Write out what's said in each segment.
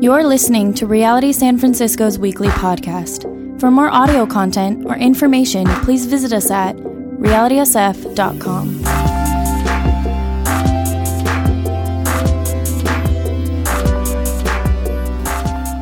You're listening to Reality San Francisco's weekly podcast. For more audio content or information, please visit us at realitysf.com.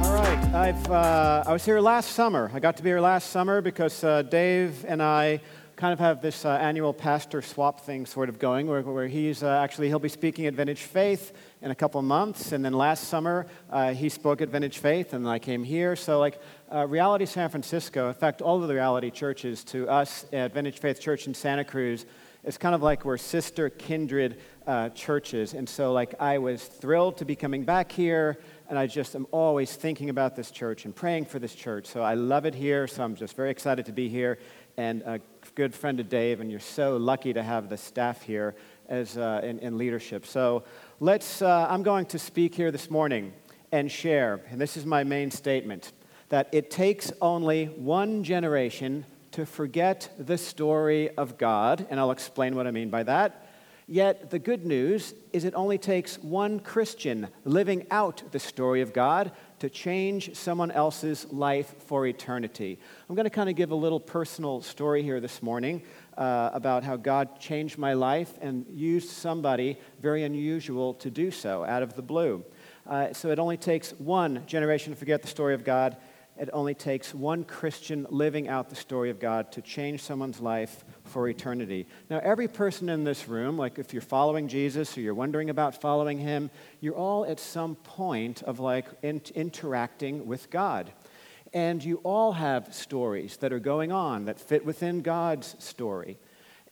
All right, I've, uh, I was here last summer. I got to be here last summer because uh, Dave and I kind of have this uh, annual pastor swap thing sort of going where, where he's uh, actually, he'll be speaking at Vintage Faith in a couple months. And then last summer, uh, he spoke at Vintage Faith and then I came here. So like uh, Reality San Francisco, in fact, all of the Reality churches to us at Vintage Faith Church in Santa Cruz, it's kind of like we're sister kindred uh, churches. And so, like, I was thrilled to be coming back here, and I just am always thinking about this church and praying for this church. So, I love it here, so I'm just very excited to be here. And a good friend of Dave, and you're so lucky to have the staff here as uh, in, in, leadership. So, let's, uh, I'm going to speak here this morning and share, and this is my main statement that it takes only one generation to forget the story of God, and I'll explain what I mean by that. Yet the good news is it only takes one Christian living out the story of God to change someone else's life for eternity. I'm going to kind of give a little personal story here this morning uh, about how God changed my life and used somebody very unusual to do so out of the blue. Uh, so it only takes one generation to forget the story of God it only takes one Christian living out the story of God to change someone's life for eternity. Now, every person in this room, like if you're following Jesus or you're wondering about following him, you're all at some point of like in- interacting with God. And you all have stories that are going on that fit within God's story.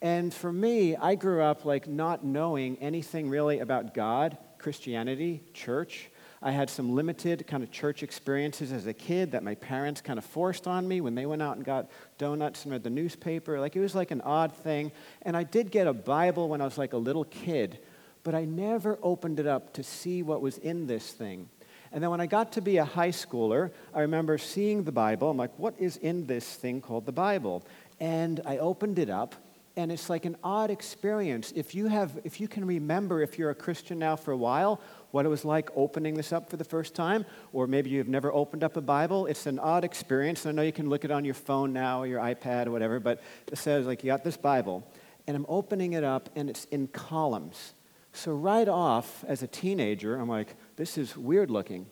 And for me, I grew up like not knowing anything really about God, Christianity, church. I had some limited kind of church experiences as a kid that my parents kind of forced on me when they went out and got donuts and read the newspaper. Like it was like an odd thing. And I did get a Bible when I was like a little kid, but I never opened it up to see what was in this thing. And then when I got to be a high schooler, I remember seeing the Bible. I'm like, what is in this thing called the Bible? And I opened it up and it's like an odd experience if you have if you can remember if you're a christian now for a while what it was like opening this up for the first time, or maybe you've never opened up a Bible. It's an odd experience. I know you can look it on your phone now or your iPad or whatever, but it says, like, you got this Bible, and I'm opening it up, and it's in columns. So, right off, as a teenager, I'm like, this is weird looking.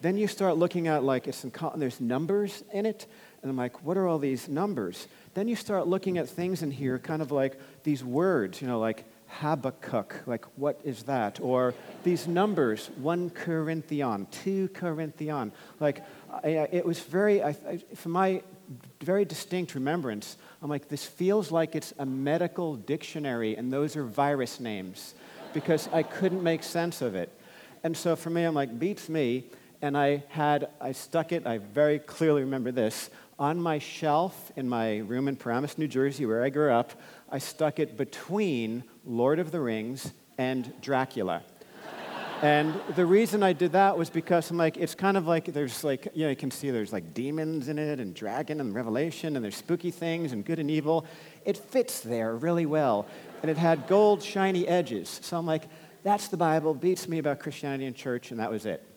Then you start looking at, like, it's in there's numbers in it, and I'm like, what are all these numbers? Then you start looking at things in here, kind of like these words, you know, like Habakkuk, like what is that? Or these numbers, 1 Corinthian, 2 Corinthian. Like I, it was very, I, from my very distinct remembrance, I'm like, this feels like it's a medical dictionary and those are virus names because I couldn't make sense of it. And so for me, I'm like, beats me. And I had, I stuck it, I very clearly remember this, on my shelf in my room in Paramus, New Jersey, where I grew up. I stuck it between Lord of the Rings and Dracula. and the reason I did that was because I'm like, it's kind of like there's like, you know, you can see there's like demons in it and dragon and revelation and there's spooky things and good and evil. It fits there really well. And it had gold, shiny edges. So I'm like, that's the Bible, beats me about Christianity and church, and that was it.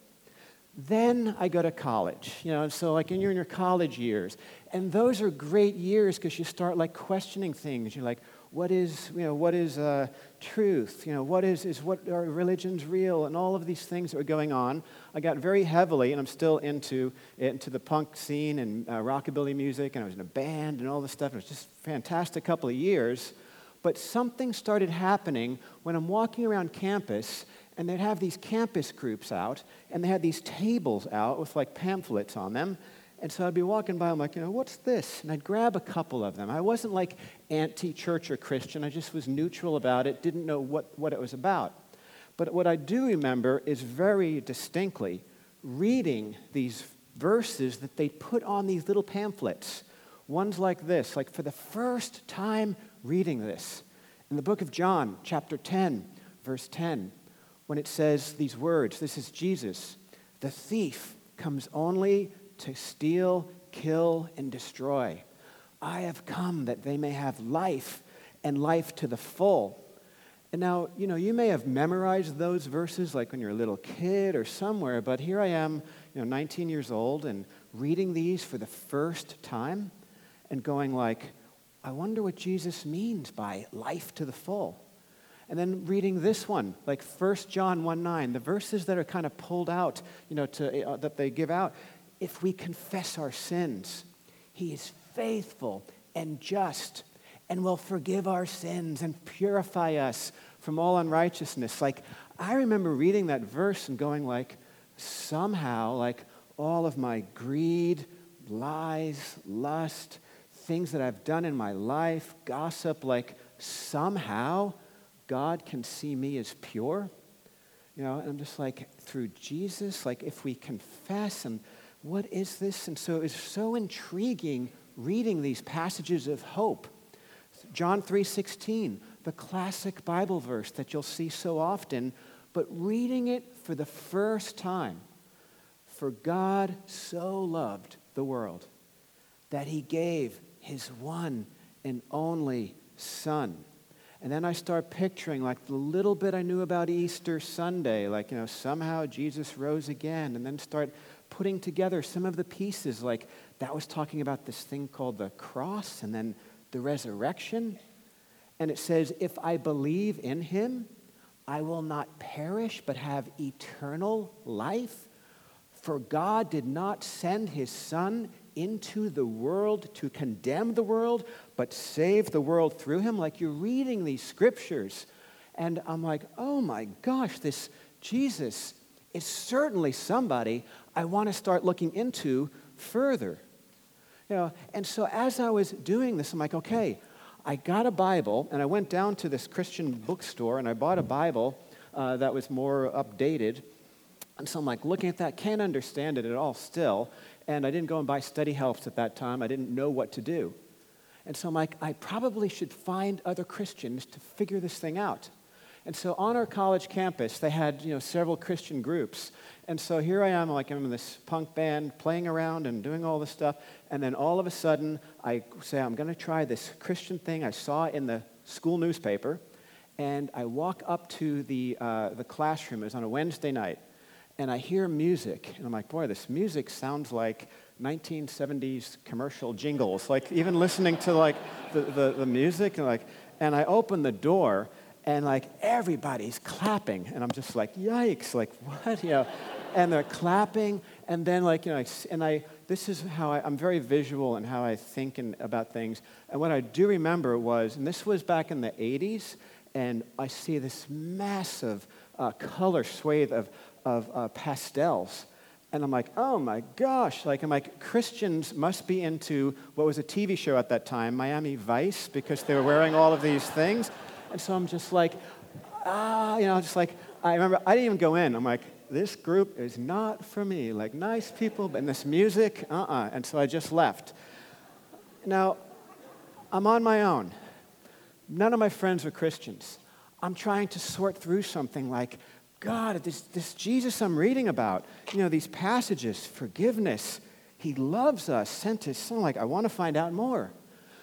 Then I go to college, you know, so like, and you're in your college years, and those are great years because you start like questioning things. You're like, what is, you know, what is uh, truth? You know, what is, is what are religions real? And all of these things that were going on. I got very heavily, and I'm still into into the punk scene and uh, rockabilly music, and I was in a band and all this stuff. It was just a fantastic couple of years. But something started happening when I'm walking around campus and they'd have these campus groups out, and they had these tables out with like pamphlets on them. And so I'd be walking by, I'm like, you know, what's this? And I'd grab a couple of them. I wasn't like anti church or Christian, I just was neutral about it, didn't know what, what it was about. But what I do remember is very distinctly reading these verses that they put on these little pamphlets. Ones like this, like for the first time reading this. In the book of John, chapter 10, verse 10, when it says these words this is Jesus. The thief comes only to steal, kill, and destroy. I have come that they may have life and life to the full. And now, you know, you may have memorized those verses like when you're a little kid or somewhere, but here I am, you know, 19 years old and reading these for the first time and going like, I wonder what Jesus means by life to the full. And then reading this one, like 1 John 1 9, the verses that are kind of pulled out, you know, to, uh, that they give out. If we confess our sins, He is faithful and just and will forgive our sins and purify us from all unrighteousness. Like, I remember reading that verse and going, like, somehow, like, all of my greed, lies, lust, things that I've done in my life, gossip, like, somehow God can see me as pure. You know, and I'm just like, through Jesus, like, if we confess, and what is this? And so it's so intriguing reading these passages of hope John 3:16, the classic Bible verse that you'll see so often, but reading it for the first time. For God so loved the world that he gave his one and only son. And then I start picturing like the little bit I knew about Easter Sunday, like, you know, somehow Jesus rose again, and then start putting together some of the pieces, like that was talking about this thing called the cross, and then the resurrection. And it says, If I believe in him, I will not perish, but have eternal life. For God did not send his Son into the world to condemn the world, but save the world through him. Like you're reading these scriptures, and I'm like, oh my gosh, this Jesus is certainly somebody I want to start looking into further. You know, and so as I was doing this, I'm like, okay, I got a Bible, and I went down to this Christian bookstore and I bought a Bible uh, that was more updated. And so I'm like looking at that, can't understand it at all still. And I didn't go and buy study helps at that time. I didn't know what to do. And so I'm like, I probably should find other Christians to figure this thing out. And so on our college campus, they had you know, several Christian groups. And so here I am, like I'm in this punk band, playing around and doing all this stuff. And then all of a sudden, I say, I'm going to try this Christian thing I saw in the school newspaper. And I walk up to the, uh, the classroom. It was on a Wednesday night. And I hear music. And I'm like, boy, this music sounds like 1970s commercial jingles. Like, even listening to, like, the, the, the music. And, like, and I open the door and like everybody's clapping and i'm just like yikes like what you know and they're clapping and then like you know and i this is how I, i'm very visual in how i think and, about things and what i do remember was and this was back in the 80s and i see this massive uh, color swathe of, of uh, pastels and i'm like oh my gosh like i'm like christians must be into what was a tv show at that time miami vice because they were wearing all of these things and so I'm just like, ah, you know, just like, I remember I didn't even go in. I'm like, this group is not for me. Like, nice people, but this music, uh uh-uh. uh And so I just left. Now, I'm on my own. None of my friends are Christians. I'm trying to sort through something like, God, this, this Jesus I'm reading about, you know, these passages, forgiveness, He loves us, sent His Son. Like, I want to find out more.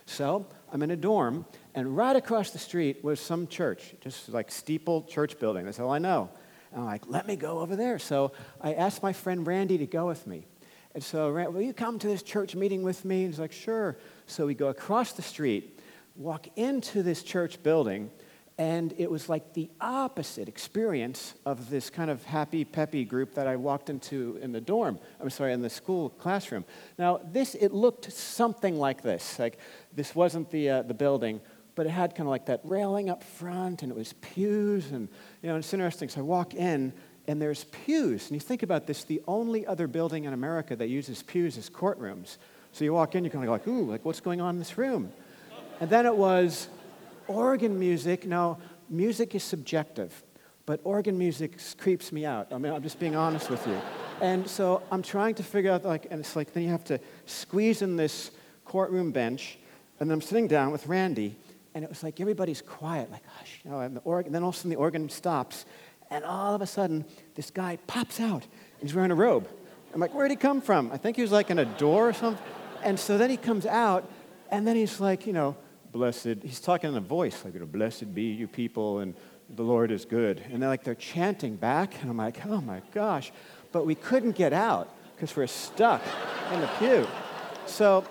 So I'm in a dorm, and right across the street was some church, just like steeple church building. That's all I know. And I'm like, let me go over there. So I asked my friend Randy to go with me. And so, Randy, will you come to this church meeting with me? And he's like, sure. So we go across the street, walk into this church building, and it was like the opposite experience of this kind of happy, peppy group that I walked into in the dorm. I'm sorry, in the school classroom. Now, this, it looked something like this. Like, this wasn't the, uh, the building, but it had kind of like that railing up front, and it was pews. And, you know, it's interesting. So I walk in, and there's pews. And you think about this the only other building in America that uses pews is courtrooms. So you walk in, you're kind of like, ooh, like, what's going on in this room? And then it was, organ music, no, music is subjective, but organ music creeps me out. I mean, I'm just being honest with you. And so I'm trying to figure out, like, and it's like, then you have to squeeze in this courtroom bench, and then I'm sitting down with Randy, and it was like everybody's quiet, like, hush, you know, and the organ, then all of a sudden the organ stops, and all of a sudden this guy pops out, he's wearing a robe. I'm like, where'd he come from? I think he was like in a door or something. And so then he comes out, and then he's like, you know, blessed, he's talking in a voice, like, you know, blessed be you people, and the Lord is good. And they're like, they're chanting back. And I'm like, oh my gosh. But we couldn't get out because we're stuck in the pew. So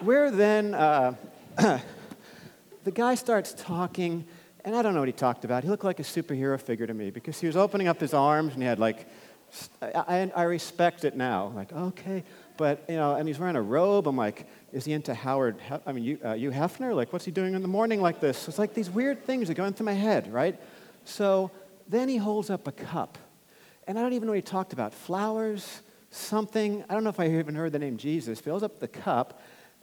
we're then, uh, the guy starts talking, and I don't know what he talked about. He looked like a superhero figure to me because he was opening up his arms and he had like, I, I respect it now. Like, okay. But, you know, and he's wearing a robe. I'm like, is he into Howard, I mean, you, uh, Hugh Hefner? Like, what's he doing in the morning like this? It's like these weird things are going through my head, right? So then he holds up a cup. And I don't even know what he talked about. Flowers, something. I don't know if I even heard the name Jesus. Fills up the cup,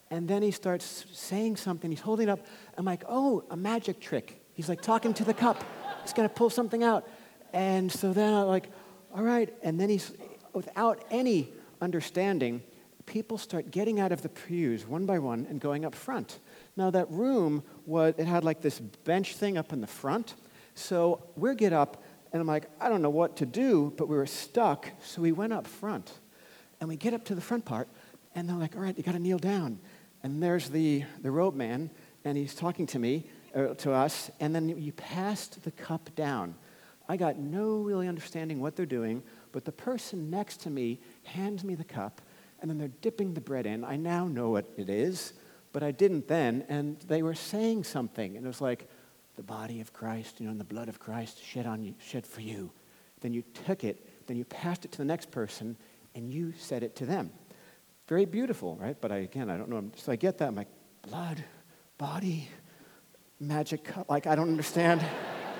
and then he starts saying something. He's holding up. I'm like, oh, a magic trick. He's like talking to the cup. He's going to pull something out. And so then I'm like, all right. And then he's, without any understanding, people start getting out of the pews one by one and going up front. Now that room was, it had like this bench thing up in the front. So we get up, and I'm like, I don't know what to do, but we were stuck. So we went up front. And we get up to the front part, and they're like, all right, you got to kneel down. And there's the, the robe man, and he's talking to me, uh, to us, and then you passed the cup down. I got no really understanding what they're doing, but the person next to me hands me the cup, and then they're dipping the bread in. I now know what it is, but I didn't then, and they were saying something, and it was like, the body of Christ, you know, and the blood of Christ shed on you, shed for you. Then you took it, then you passed it to the next person, and you said it to them. Very beautiful, right? But I, again, I don't know. So I get that. I'm like, blood, body, magic cup. Like, I don't understand.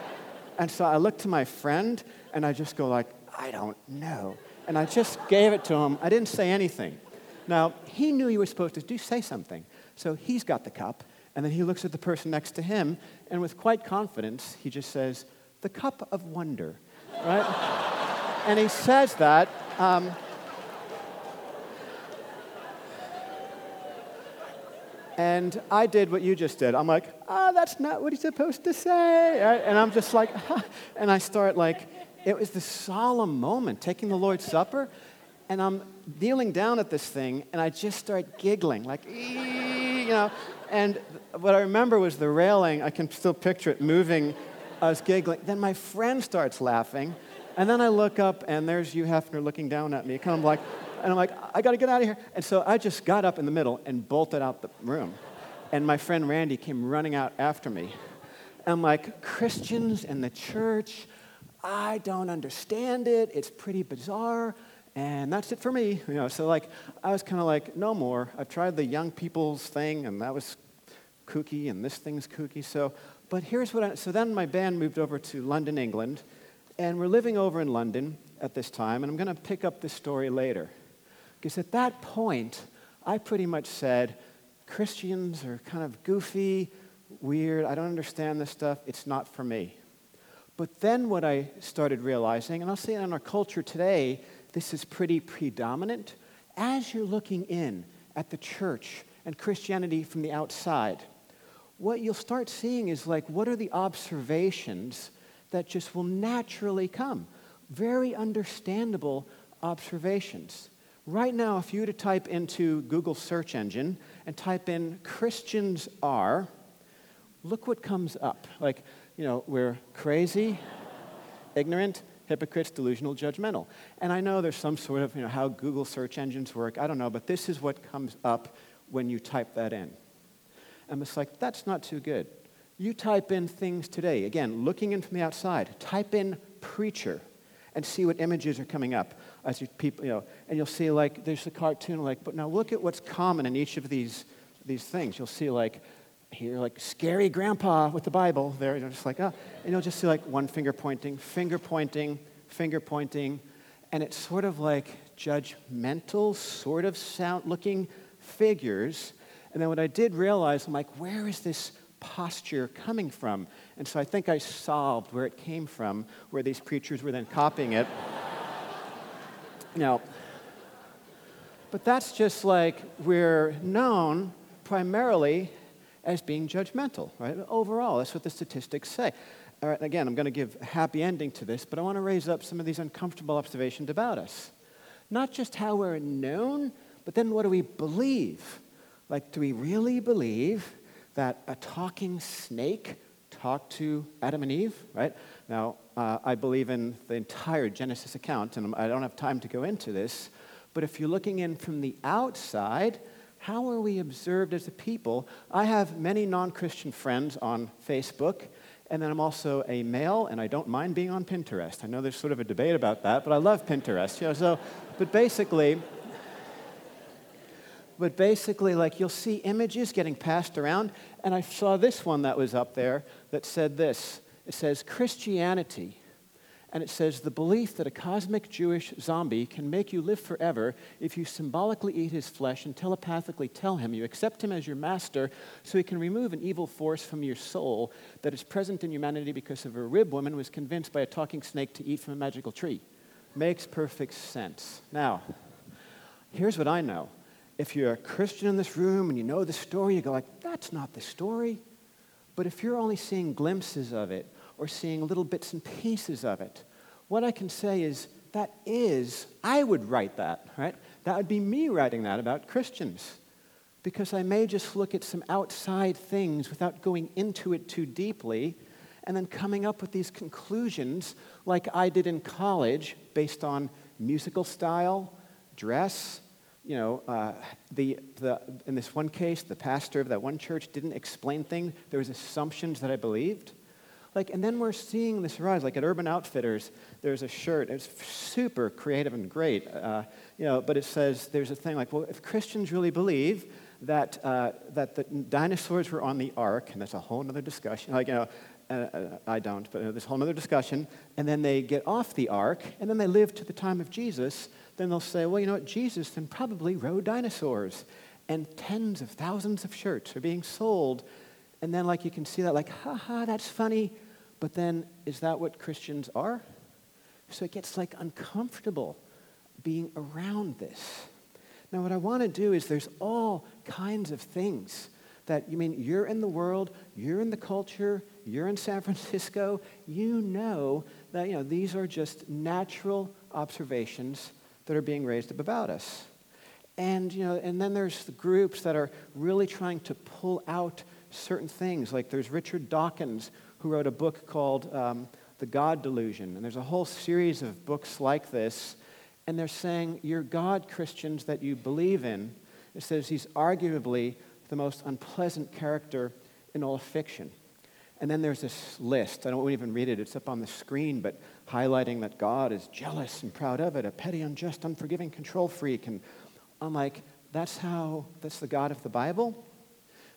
and so I look to my friend and I just go like, I don't know. And I just gave it to him. I didn't say anything. Now, he knew you were supposed to do say something. So he's got the cup, and then he looks at the person next to him, and with quite confidence, he just says, The cup of wonder, right? and he says that. Um, And I did what you just did. I'm like, ah, oh, that's not what he's supposed to say. And I'm just like, ah. and I start like, it was this solemn moment, taking the Lord's Supper, and I'm kneeling down at this thing, and I just start giggling, like, you know. And what I remember was the railing, I can still picture it moving. I was giggling. Then my friend starts laughing, and then I look up, and there's Hugh, Hefner looking down at me, kind of like, and I'm like, I got to get out of here. And so I just got up in the middle and bolted out the room. And my friend Randy came running out after me. I'm like, Christians and the church, I don't understand it. It's pretty bizarre. And that's it for me. You know, so like I was kind of like, no more. I've tried the young people's thing, and that was kooky, and this thing's kooky. So, but here's what I, so then my band moved over to London, England, and we're living over in London at this time, and I'm going to pick up this story later. Because at that point, I pretty much said, Christians are kind of goofy, weird, I don't understand this stuff, it's not for me. But then what I started realizing, and I'll say in our culture today, this is pretty predominant. As you're looking in at the church and Christianity from the outside, what you'll start seeing is like, what are the observations that just will naturally come? Very understandable observations. Right now, if you were to type into Google search engine and type in Christians are, look what comes up. Like, you know, we're crazy, ignorant, hypocrites, delusional, judgmental. And I know there's some sort of, you know, how Google search engines work. I don't know, but this is what comes up when you type that in. And it's like, that's not too good. You type in things today, again, looking in from the outside, type in preacher and see what images are coming up as you people, you know, and you'll see like there's a cartoon like, but now look at what's common in each of these these things. You'll see like here like scary grandpa with the Bible there, you are just like ah, and you'll just see like one finger pointing, finger pointing, finger pointing, and it's sort of like judgmental, sort of sound looking figures. And then what I did realize, I'm like, where is this posture coming from? And so I think I solved where it came from, where these preachers were then copying it. Now, but that's just like we're known primarily as being judgmental, right? Overall, that's what the statistics say. All right, again, I'm going to give a happy ending to this, but I want to raise up some of these uncomfortable observations about us. Not just how we're known, but then what do we believe? Like, do we really believe that a talking snake talked to Adam and Eve, right? Now, uh, I believe in the entire Genesis account, and I don't have time to go into this, but if you're looking in from the outside, how are we observed as a people? I have many non Christian friends on Facebook, and then I'm also a male, and I don't mind being on Pinterest. I know there's sort of a debate about that, but I love Pinterest. You know, so, but basically, but basically, like you'll see images getting passed around, and I saw this one that was up there that said this. It says Christianity and it says the belief that a cosmic Jewish zombie can make you live forever if you symbolically eat his flesh and telepathically tell him you accept him as your master so he can remove an evil force from your soul that is present in humanity because of a rib woman was convinced by a talking snake to eat from a magical tree. Makes perfect sense. Now, here's what I know. If you're a Christian in this room and you know the story, you go like, that's not the story. But if you're only seeing glimpses of it, or seeing little bits and pieces of it. What I can say is that is, I would write that, right? That would be me writing that about Christians. Because I may just look at some outside things without going into it too deeply and then coming up with these conclusions like I did in college based on musical style, dress. You know, uh, the, the, in this one case, the pastor of that one church didn't explain things. There was assumptions that I believed. Like, and then we're seeing this rise. Like at Urban Outfitters, there's a shirt. It's super creative and great, uh, you know. But it says there's a thing like, well, if Christians really believe that uh, that the dinosaurs were on the ark, and that's a whole other discussion. Like, you know, uh, uh I don't, but there's a whole other discussion. And then they get off the ark, and then they live to the time of Jesus. Then they'll say, well, you know what? Jesus then probably rode dinosaurs, and tens of thousands of shirts are being sold. And then, like, you can see that, like, ha ha, that's funny. But then, is that what Christians are? So it gets like uncomfortable being around this. Now, what I want to do is there's all kinds of things that you mean you're in the world, you're in the culture, you're in San Francisco, you know that you know these are just natural observations that are being raised up about us. And you know, and then there's the groups that are really trying to pull out certain things. Like there's Richard Dawkins who wrote a book called um, The God Delusion. And there's a whole series of books like this. And they're saying, You're God Christians that you believe in. It says he's arguably the most unpleasant character in all of fiction. And then there's this list. I don't even read it, it's up on the screen, but highlighting that God is jealous and proud of it, a petty, unjust, unforgiving control freak. And I'm like, that's how, that's the God of the Bible?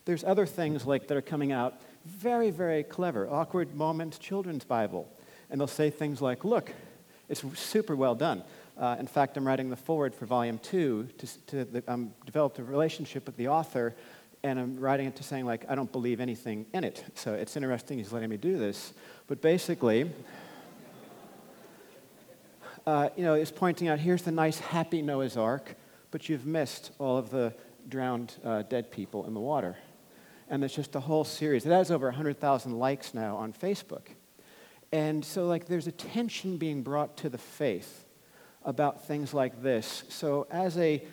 There's other things like that are coming out very, very clever. Awkward Moments Children's Bible. And they'll say things like, look, it's super well done. Uh, in fact, I'm writing the foreword for volume two. To, to the, I'm developed a relationship with the author, and I'm writing it to saying, like, I don't believe anything in it. So it's interesting he's letting me do this. But basically, uh, you know, it's pointing out here's the nice, happy Noah's Ark, but you've missed all of the drowned uh, dead people in the water and it's just a whole series. It has over 100,000 likes now on Facebook. And so, like, there's a tension being brought to the faith about things like this. So, as a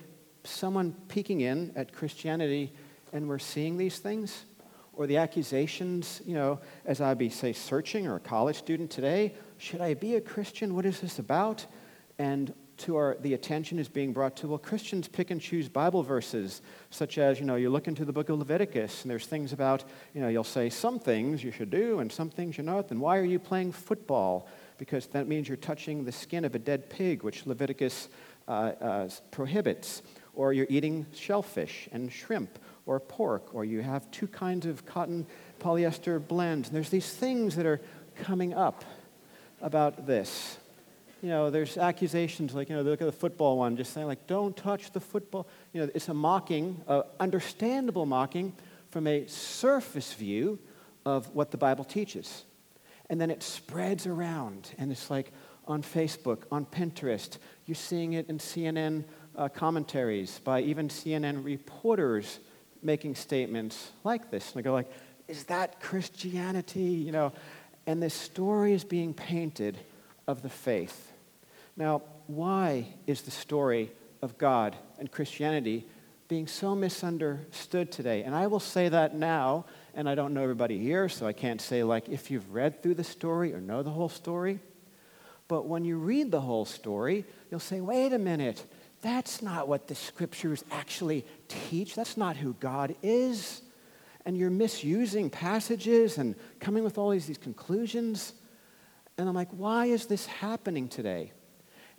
someone peeking in at Christianity and we're seeing these things, or the accusations, you know, as I'd be, say, searching or a college student today, should I be a Christian? What is this about? And to our, the attention is being brought to, well, Christians pick and choose Bible verses, such as, you know, you look into the book of Leviticus, and there's things about, you know, you'll say some things you should do and some things you're not. Then why are you playing football? Because that means you're touching the skin of a dead pig, which Leviticus uh, uh, prohibits. Or you're eating shellfish and shrimp or pork, or you have two kinds of cotton polyester blends. And there's these things that are coming up about this you know, there's accusations like, you know, look at the football one, just saying, like, don't touch the football. You know, it's a mocking, understandable mocking from a surface view of what the Bible teaches. And then it spreads around, and it's like on Facebook, on Pinterest. You're seeing it in CNN uh, commentaries by even CNN reporters making statements like this. And I go like, is that Christianity? You know, and this story is being painted of the faith. Now, why is the story of God and Christianity being so misunderstood today? And I will say that now and I don't know everybody here, so I can't say, like, if you've read through the story or know the whole story. But when you read the whole story, you'll say, wait a minute, that's not what the scriptures actually teach. That's not who God is. And you're misusing passages and coming with all these, these conclusions. And I'm like, why is this happening today?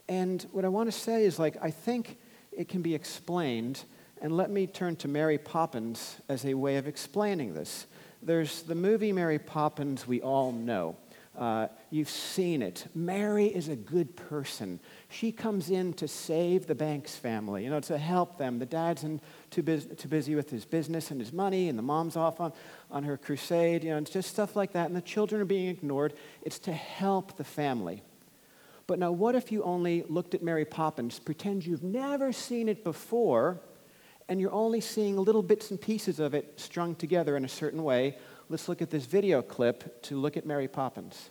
And what I want to say is, like, I think it can be explained and let me turn to Mary Poppins as a way of explaining this. There's the movie Mary Poppins we all know. Uh, you've seen it. Mary is a good person. She comes in to save the Banks family, you know, to help them. The dad's in, too, bus- too busy with his business and his money, and the mom's off on, on her crusade, you know, it's just stuff like that. And the children are being ignored. It's to help the family. But now, what if you only looked at Mary Poppins, pretend you've never seen it before, and you're only seeing little bits and pieces of it strung together in a certain way. Let's look at this video clip to look at Mary Poppins.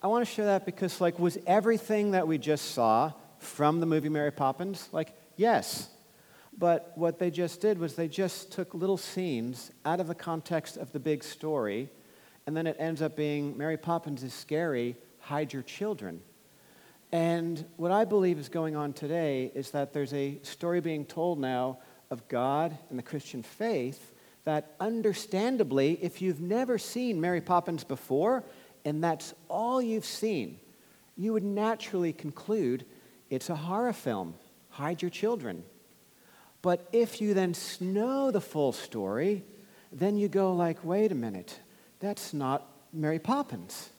I want to show that because, like, was everything that we just saw from the movie Mary Poppins? Like, yes. But what they just did was they just took little scenes out of the context of the big story, and then it ends up being Mary Poppins is scary, hide your children. And what I believe is going on today is that there's a story being told now of God and the Christian faith that, understandably, if you've never seen Mary Poppins before, and that's all you've seen, you would naturally conclude it's a horror film. Hide your children. But if you then know the full story, then you go like, wait a minute, that's not Mary Poppins.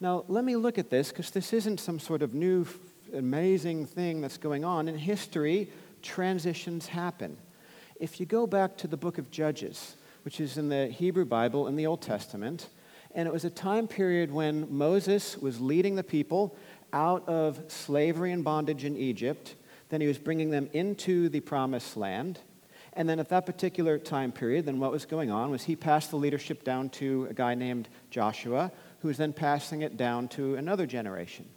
Now, let me look at this because this isn't some sort of new, amazing thing that's going on. In history, transitions happen. If you go back to the book of Judges, which is in the Hebrew Bible in the Old Testament, and it was a time period when Moses was leading the people out of slavery and bondage in Egypt. Then he was bringing them into the promised land. And then at that particular time period, then what was going on was he passed the leadership down to a guy named Joshua, who was then passing it down to another generation.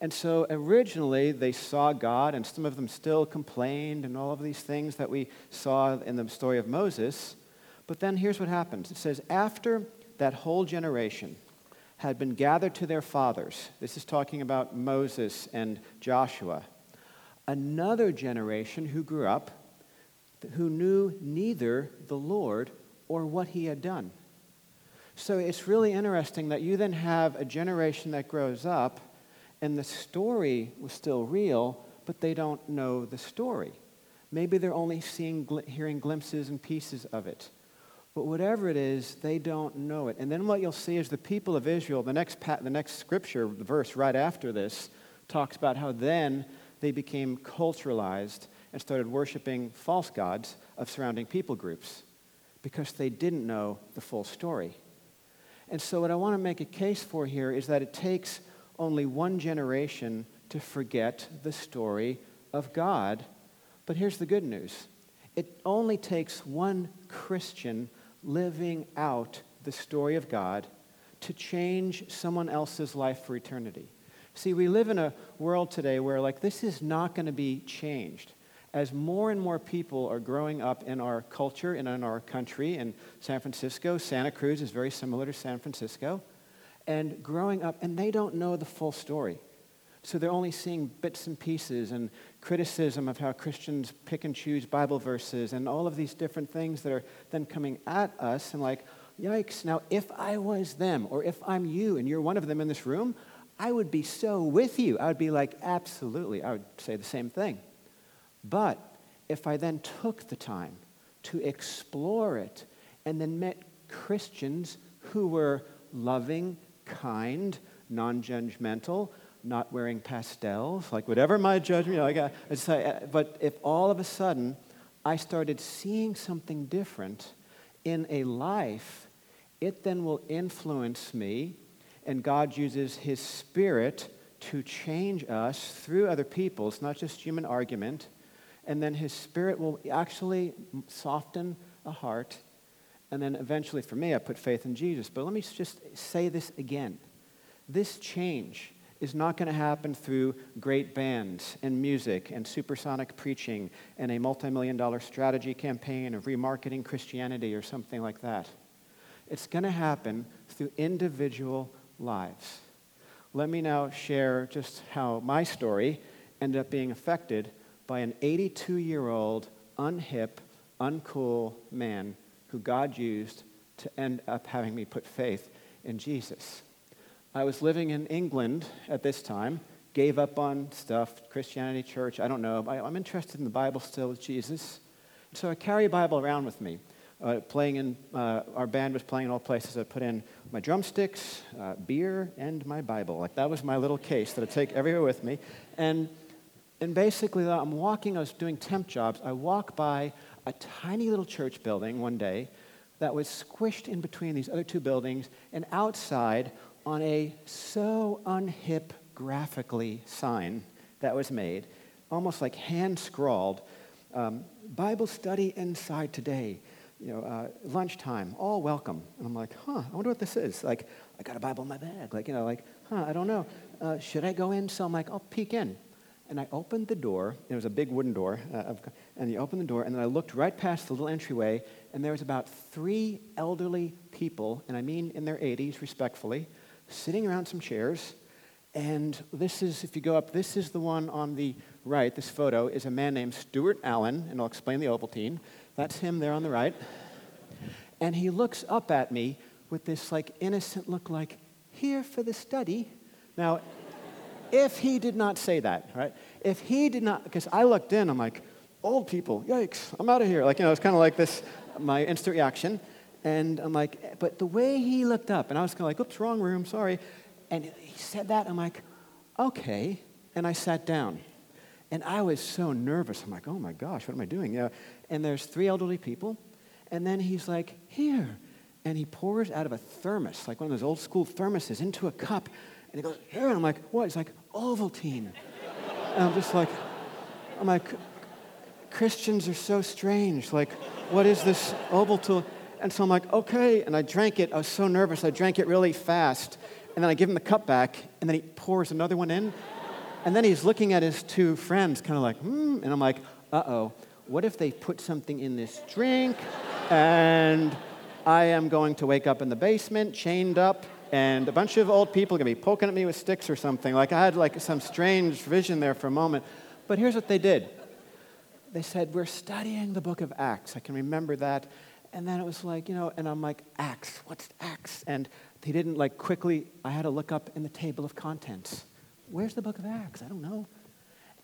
And so originally they saw God, and some of them still complained, and all of these things that we saw in the story of Moses. But then here's what happens it says, After that whole generation had been gathered to their fathers, this is talking about Moses and Joshua, another generation who grew up who knew neither the Lord or what he had done. So it's really interesting that you then have a generation that grows up and the story was still real, but they don't know the story. Maybe they're only seeing, hearing glimpses and pieces of it. But whatever it is, they don't know it. And then what you'll see is the people of Israel, the next, the next scripture, the verse right after this, talks about how then they became culturalized and started worshiping false gods of surrounding people groups because they didn't know the full story. And so, what I want to make a case for here is that it takes only one generation to forget the story of God. But here's the good news it only takes one Christian living out the story of God to change someone else's life for eternity. See, we live in a world today where, like, this is not going to be changed as more and more people are growing up in our culture and in our country, in San Francisco, Santa Cruz is very similar to San Francisco, and growing up, and they don't know the full story. So they're only seeing bits and pieces and criticism of how Christians pick and choose Bible verses and all of these different things that are then coming at us and like, yikes, now if I was them or if I'm you and you're one of them in this room, I would be so with you. I would be like, absolutely. I would say the same thing. But if I then took the time to explore it and then met Christians who were loving, kind, non judgmental, not wearing pastels, like whatever my judgment, you know, like, uh, but if all of a sudden I started seeing something different in a life, it then will influence me, and God uses His Spirit to change us through other people. It's not just human argument and then his spirit will actually soften a heart. And then eventually, for me, I put faith in Jesus. But let me just say this again this change is not going to happen through great bands and music and supersonic preaching and a multi million dollar strategy campaign of remarketing Christianity or something like that. It's going to happen through individual lives. Let me now share just how my story ended up being affected by an 82 year old, unhip, uncool man who God used to end up having me put faith in Jesus. I was living in England at this time, gave up on stuff, Christianity, church, I don't know. I, am interested in the Bible still with Jesus. So I carry a Bible around with me. Uh, playing in, uh, our band was playing in all places. I put in my drumsticks, uh, beer, and my Bible. Like that was my little case that I take everywhere with me. And, and basically, I'm walking, I was doing temp jobs. I walk by a tiny little church building one day that was squished in between these other two buildings, and outside on a so unhip graphically sign that was made, almost like hand scrawled, um, Bible study inside today, you know, uh, lunchtime, all welcome. And I'm like, huh, I wonder what this is. Like, I got a Bible in my bag. Like, you know, like, huh, I don't know. Uh, should I go in? So I'm like, I'll peek in. And I opened the door. It was a big wooden door. Uh, and you opened the door, and then I looked right past the little entryway, and there was about three elderly people, and I mean in their 80s, respectfully, sitting around some chairs. And this is, if you go up, this is the one on the right. This photo is a man named Stuart Allen, and I'll explain the Ovaltine. That's him there on the right. And he looks up at me with this like innocent look, like, here for the study. Now, if he did not say that, right? If he did not, because I looked in, I'm like, old people, yikes, I'm out of here. Like, you know, it's kind of like this, my instant reaction. And I'm like, but the way he looked up, and I was kind of like, oops, wrong room, sorry. And he said that, I'm like, okay. And I sat down. And I was so nervous. I'm like, oh my gosh, what am I doing? You know, and there's three elderly people. And then he's like, here. And he pours out of a thermos, like one of those old school thermoses, into a cup. And he goes, here. And I'm like, what? He's like, Ovaltine. and I'm just like, I'm like, Christians are so strange. Like, what is this Ovaltine? And so I'm like, okay. And I drank it. I was so nervous. I drank it really fast. And then I give him the cup back, and then he pours another one in. And then he's looking at his two friends, kind of like, hmm. And I'm like, uh oh, what if they put something in this drink? And I am going to wake up in the basement, chained up, and a bunch of old people are going to be poking at me with sticks or something. Like I had like some strange vision there for a moment. But here's what they did. They said, We're studying the book of Acts. I can remember that. And then it was like, you know, and I'm like, Acts, what's Acts? And they didn't like quickly, I had to look up in the table of contents. Where's the book of Acts? I don't know.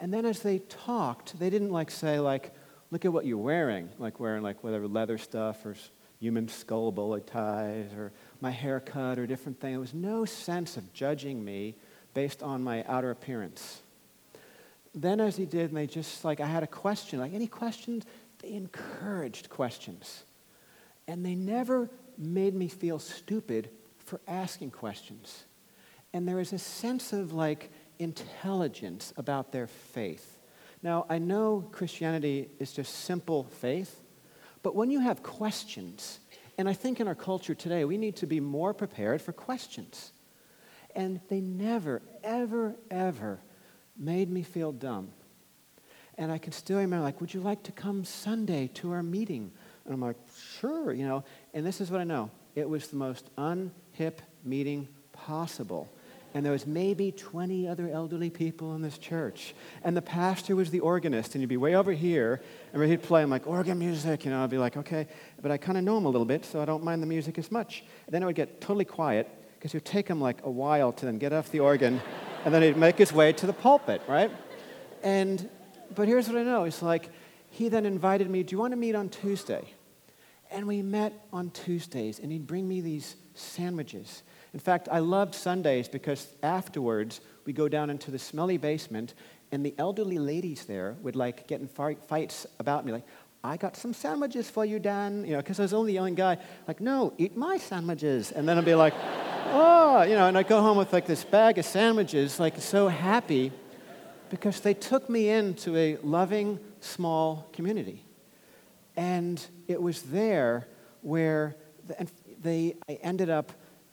And then as they talked, they didn't like say, like, look at what you're wearing, like wearing like whatever leather stuff or human skull bullet ties or my haircut or different thing. There was no sense of judging me based on my outer appearance. Then as he did, and they just like I had a question, like any questions, they encouraged questions. And they never made me feel stupid for asking questions. And there is a sense of like intelligence about their faith. Now, I know Christianity is just simple faith, but when you have questions, and I think in our culture today, we need to be more prepared for questions. And they never, ever, ever made me feel dumb. And I can still remember, like, would you like to come Sunday to our meeting? And I'm like, sure, you know. And this is what I know it was the most unhip meeting possible. And there was maybe 20 other elderly people in this church. And the pastor was the organist, and he'd be way over here, and he'd play, I'm like, organ music, you know, I'd be like, okay. But I kind of know him a little bit, so I don't mind the music as much. And then it would get totally quiet, because it would take him like a while to then get off the organ, and then he'd make his way to the pulpit, right? And, but here's what I know. It's like, he then invited me, do you want to meet on Tuesday? And we met on Tuesdays, and he'd bring me these sandwiches. In fact, I loved Sundays because afterwards we go down into the smelly basement, and the elderly ladies there would like get in fights about me, like, I got some sandwiches for you, Dan. You know, because I was only the young guy. Like, no, eat my sandwiches. And then I'd be like, oh, you know, and I'd go home with like this bag of sandwiches, like so happy, because they took me into a loving, small community. And it was there where they, I ended up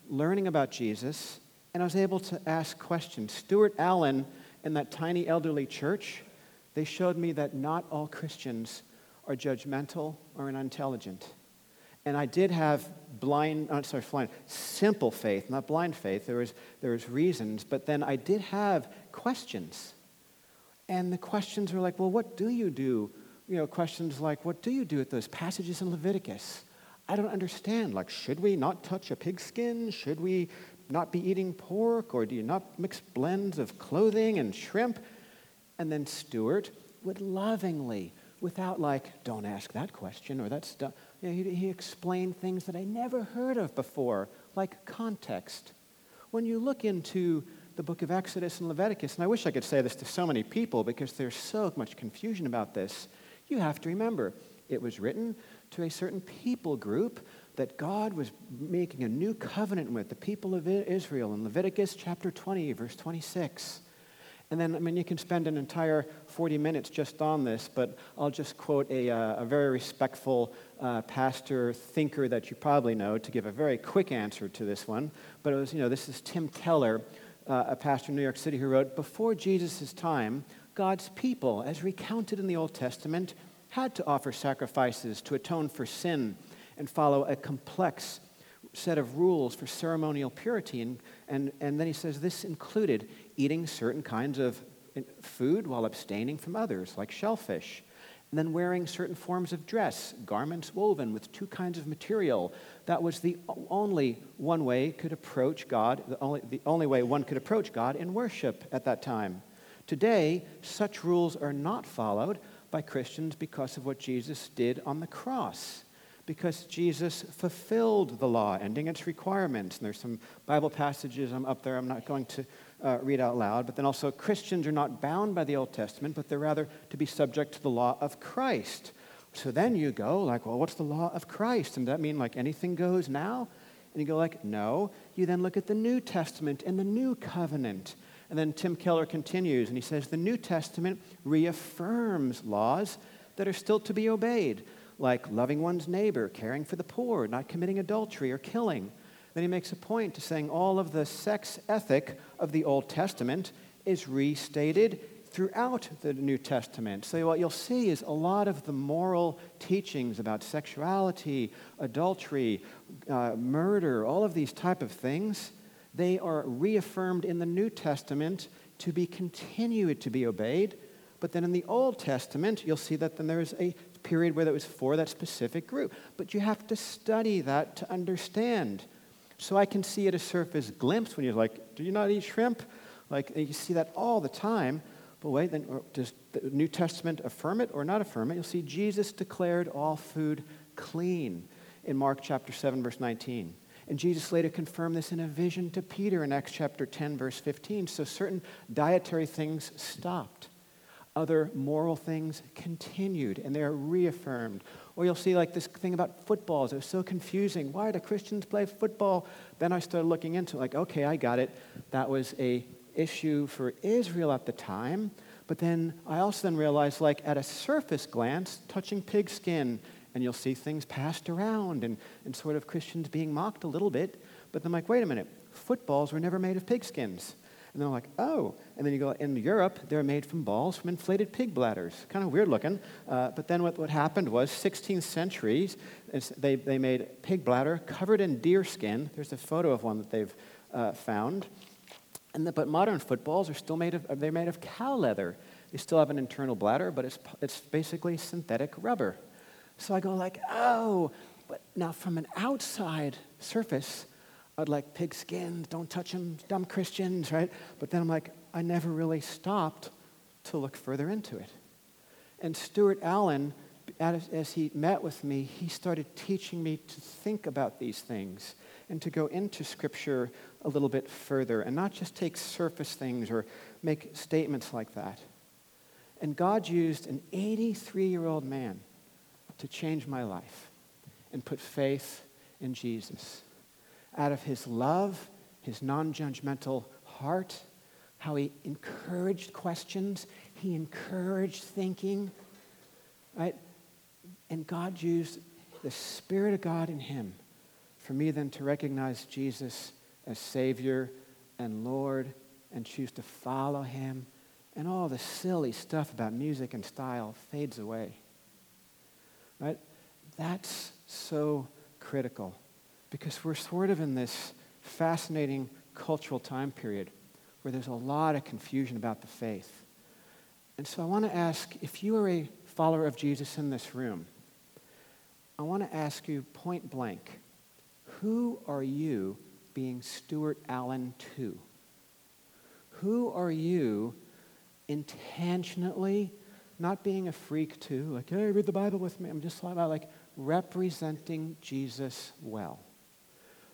learning about Jesus And I was able to ask questions. Stuart Allen in that tiny elderly church, they showed me that not all Christians are judgmental or unintelligent. And I did have blind, oh, sorry, blind, simple faith, not blind faith. There was, there was reasons, but then I did have questions. And the questions were like, well, what do you do? You know, questions like, what do you do with those passages in Leviticus? I don't understand. Like, should we not touch a pigskin? Should we not be eating pork? Or do you not mix blends of clothing and shrimp? And then Stuart would lovingly, without like, don't ask that question or that's, you know, he, he explained things that I never heard of before, like context. When you look into the book of Exodus and Leviticus, and I wish I could say this to so many people because there's so much confusion about this, you have to remember it was written to a certain people group that God was making a new covenant with, the people of Israel in Leviticus chapter 20, verse 26. And then, I mean, you can spend an entire 40 minutes just on this, but I'll just quote a, uh, a very respectful uh, pastor thinker that you probably know to give a very quick answer to this one. But it was, you know, this is Tim Keller, uh, a pastor in New York City, who wrote Before Jesus' time, God's people, as recounted in the Old Testament, had to offer sacrifices to atone for sin and follow a complex set of rules for ceremonial purity. And, and, and then he says this included eating certain kinds of food while abstaining from others, like shellfish and then wearing certain forms of dress, garments woven with two kinds of material. That was the only one way could approach God, the only, the only way one could approach God in worship at that time. Today, such rules are not followed by Christians because of what Jesus did on the cross because Jesus fulfilled the law, ending its requirements. And there's some Bible passages I'm up there I'm not going to uh, read out loud. But then also, Christians are not bound by the Old Testament, but they're rather to be subject to the law of Christ. So then you go, like, well, what's the law of Christ? And does that mean like anything goes now? And you go, like, no. You then look at the New Testament and the New Covenant. And then Tim Keller continues and he says the New Testament reaffirms laws that are still to be obeyed like loving one's neighbor, caring for the poor, not committing adultery or killing. Then he makes a point to saying all of the sex ethic of the Old Testament is restated throughout the New Testament. So, what you'll see is a lot of the moral teachings about sexuality, adultery, uh, murder, all of these type of things, they are reaffirmed in the New Testament to be continued to be obeyed. But then in the Old Testament, you'll see that then there's a period where that was for that specific group. But you have to study that to understand. So I can see at a surface glimpse when you're like, do you not eat shrimp? Like, you see that all the time. But wait, then does the New Testament affirm it or not affirm it? You'll see Jesus declared all food clean in Mark chapter 7, verse 19. And Jesus later confirmed this in a vision to Peter in Acts chapter 10, verse 15. So certain dietary things stopped other moral things continued and they're reaffirmed. Or you'll see like this thing about footballs. It was so confusing. Why do Christians play football? Then I started looking into it, like, okay, I got it. That was a issue for Israel at the time. But then I also then realized, like, at a surface glance, touching pigskin, and you'll see things passed around and, and sort of Christians being mocked a little bit. But then I'm like, wait a minute, footballs were never made of pigskins. And they're like, oh. And then you go, in Europe, they're made from balls from inflated pig bladders. Kind of weird looking. Uh, but then what, what happened was, 16th centuries, they, they made pig bladder covered in deer skin. There's a photo of one that they've uh, found. And the, but modern footballs are still made of, they're made of cow leather. They still have an internal bladder, but it's, it's basically synthetic rubber. So I go like, oh, but now from an outside surface, I'd like pig skins, don't touch them, dumb Christians, right? But then I'm like, I never really stopped to look further into it. And Stuart Allen, as he met with me, he started teaching me to think about these things and to go into Scripture a little bit further and not just take surface things or make statements like that. And God used an 83 year old man to change my life and put faith in Jesus out of his love, his non judgmental heart, how he encouraged questions, he encouraged thinking, right? And God used the Spirit of God in him for me then to recognize Jesus as Savior and Lord and choose to follow Him, and all the silly stuff about music and style fades away. Right? That's so critical because we're sort of in this fascinating cultural time period where there's a lot of confusion about the faith. And so I want to ask if you are a follower of Jesus in this room, I want to ask you point blank who are you being Stuart Allen to? Who are you intentionally not being a freak too, Like, hey, read the Bible with me. I'm just talking about like representing Jesus well,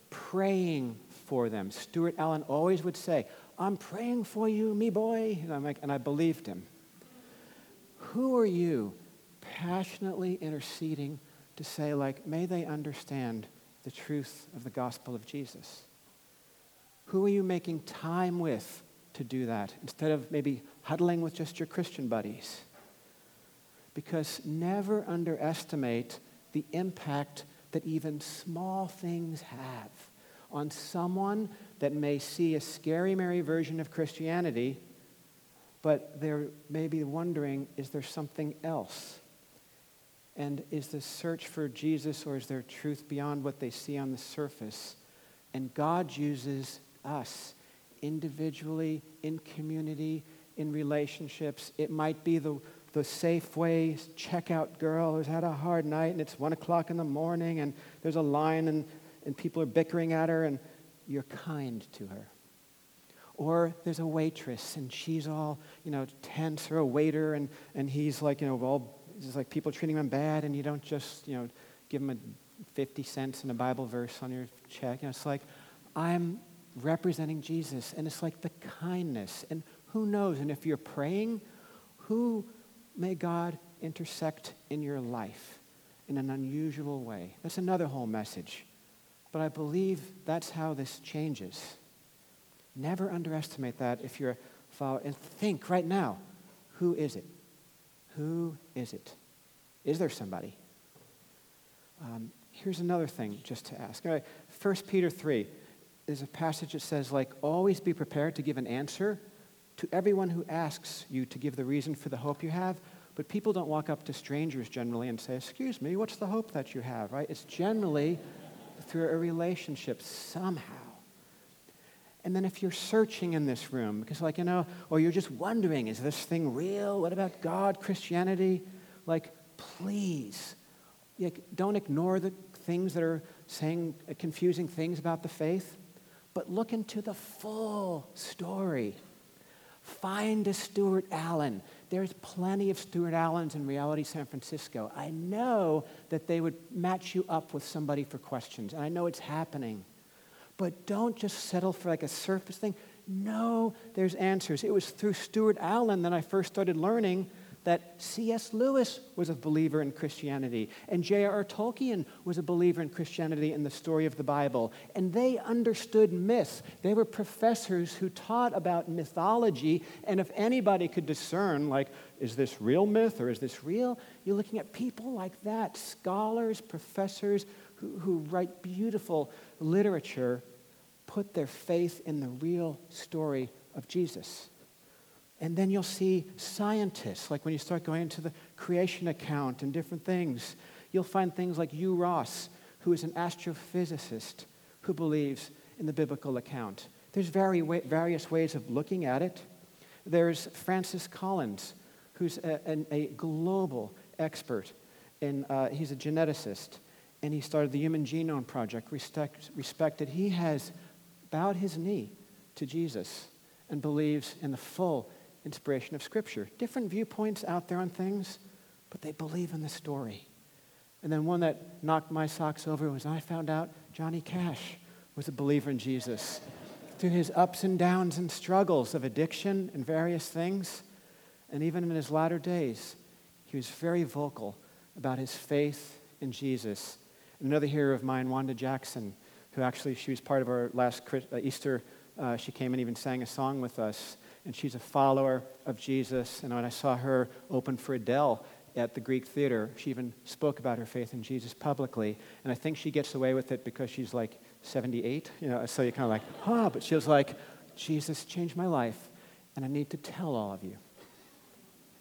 praying for them. Stuart Allen always would say, I'm praying for you, me boy. And, I'm like, and I believed him. Who are you passionately interceding to say, like, may they understand the truth of the gospel of Jesus? Who are you making time with to do that instead of maybe huddling with just your Christian buddies? Because never underestimate the impact that even small things have on someone that may see a scary Mary version of Christianity, but they're maybe wondering is there something else? And is the search for Jesus or is there truth beyond what they see on the surface? And God uses us individually, in community, in relationships. It might be the, the Safeway checkout girl who's had a hard night and it's one o'clock in the morning and there's a line and, and people are bickering at her and you're kind to her. Or there's a waitress and she's all, you know, tense, or a waiter and, and he's like, you know, all, it's like people treating him bad and you don't just, you know, give him a 50 cents and a Bible verse on your check. Know, it's like, I'm representing Jesus and it's like the kindness. And who knows? And if you're praying, who may God intersect in your life in an unusual way? That's another whole message. But I believe that's how this changes. Never underestimate that if you're a follower. And think right now who is it? Who is it? Is there somebody? Um, here's another thing just to ask. All right, 1 Peter 3 is a passage that says, like, always be prepared to give an answer to everyone who asks you to give the reason for the hope you have. But people don't walk up to strangers generally and say, Excuse me, what's the hope that you have, right? It's generally through a relationship somehow. And then if you're searching in this room, because, like, you know, or you're just wondering, is this thing real? What about God, Christianity? Like, please, like, don't ignore the things that are saying confusing things about the faith, but look into the full story. Find a Stuart Allen. There's plenty of Stuart Allens in Reality San Francisco. I know that they would match you up with somebody for questions, and I know it's happening. But don't just settle for like a surface thing. No, there's answers. It was through Stuart Allen that I first started learning that C.S. Lewis was a believer in Christianity, and J.R.R. Tolkien was a believer in Christianity in the story of the Bible. And they understood myths. They were professors who taught about mythology, and if anybody could discern, like, is this real myth or is this real? You're looking at people like that, scholars, professors who, who write beautiful literature, put their faith in the real story of Jesus. And then you'll see scientists, like when you start going into the creation account and different things, you'll find things like Hugh Ross, who is an astrophysicist who believes in the biblical account. There's very way, various ways of looking at it. There's Francis Collins, who's a, a, a global expert, and uh, he's a geneticist, and he started the Human Genome Project, respect, respected. He has bowed his knee to Jesus and believes in the full inspiration of Scripture. Different viewpoints out there on things, but they believe in the story. And then one that knocked my socks over was I found out Johnny Cash was a believer in Jesus. Through his ups and downs and struggles of addiction and various things, and even in his latter days, he was very vocal about his faith in Jesus. Another hero of mine, Wanda Jackson, who actually, she was part of our last uh, Easter, uh, she came and even sang a song with us and she's a follower of Jesus. And when I saw her open for Adele at the Greek theater, she even spoke about her faith in Jesus publicly. And I think she gets away with it because she's like 78, you know, so you're kind of like, huh, but she was like, Jesus changed my life, and I need to tell all of you.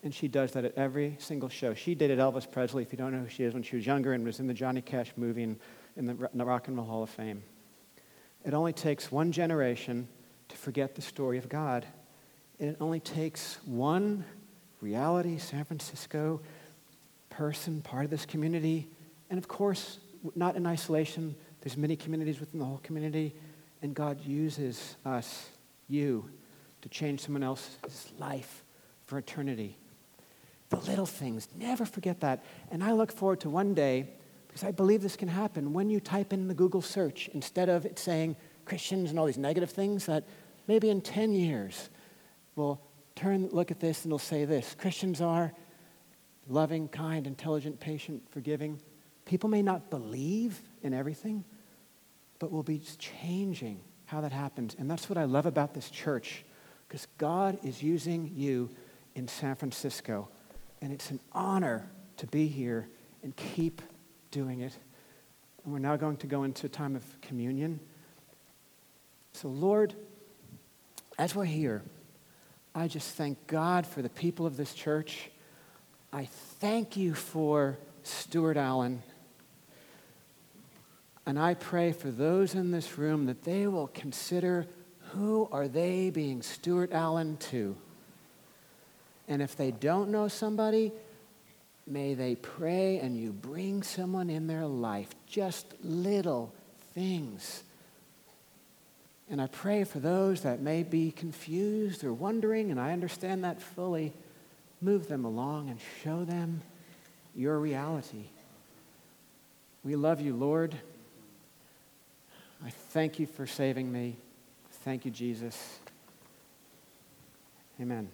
And she does that at every single show. She dated Elvis Presley, if you don't know who she is, when she was younger and was in the Johnny Cash movie in the Rock and Roll Hall of Fame. It only takes one generation to forget the story of God. And it only takes one reality, San Francisco person, part of this community, and of course, not in isolation. There's many communities within the whole community, and God uses us, you, to change someone else's life for eternity. The little things, never forget that. And I look forward to one day, because I believe this can happen, when you type in the Google search, instead of it saying Christians and all these negative things, that maybe in 10 years, we'll turn, look at this, and it'll say this Christians are loving, kind, intelligent, patient, forgiving. People may not believe in everything, but we'll be changing how that happens. And that's what I love about this church, because God is using you in San Francisco. And it's an honor to be here and keep doing it. And we're now going to go into a time of communion. So, Lord, as we're here, I just thank God for the people of this church. I thank you for Stuart Allen. And I pray for those in this room that they will consider who are they being Stuart Allen to? And if they don't know somebody, may they pray and you bring someone in their life, just little things. And I pray for those that may be confused or wondering, and I understand that fully. Move them along and show them your reality. We love you, Lord. I thank you for saving me. Thank you, Jesus. Amen.